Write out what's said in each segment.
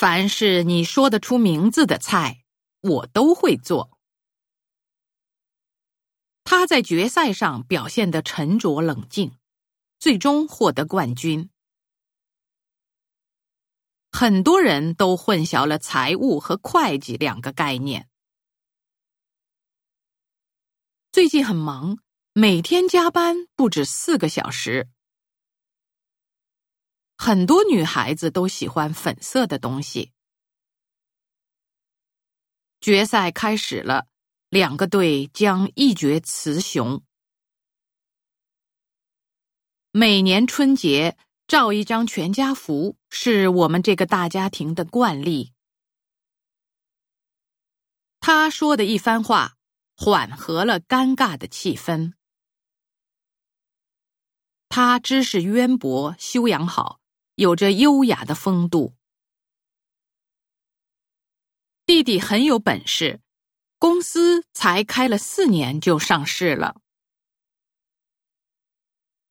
凡是你说得出名字的菜，我都会做。他在决赛上表现得沉着冷静，最终获得冠军。很多人都混淆了财务和会计两个概念。最近很忙，每天加班不止四个小时。很多女孩子都喜欢粉色的东西。决赛开始了，两个队将一决雌雄。每年春节照一张全家福是我们这个大家庭的惯例。他说的一番话缓和了尴尬的气氛。他知识渊博，修养好。有着优雅的风度。弟弟很有本事，公司才开了四年就上市了。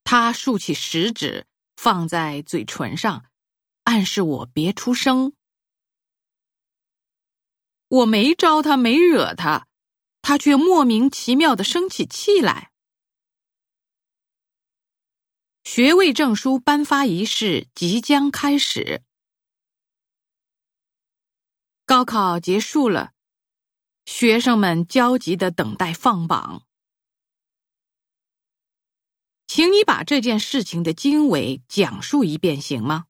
他竖起食指放在嘴唇上，暗示我别出声。我没招他，没惹他，他却莫名其妙的生起气来。学位证书颁发仪式即将开始。高考结束了，学生们焦急的等待放榜。请你把这件事情的经纬讲述一遍，行吗？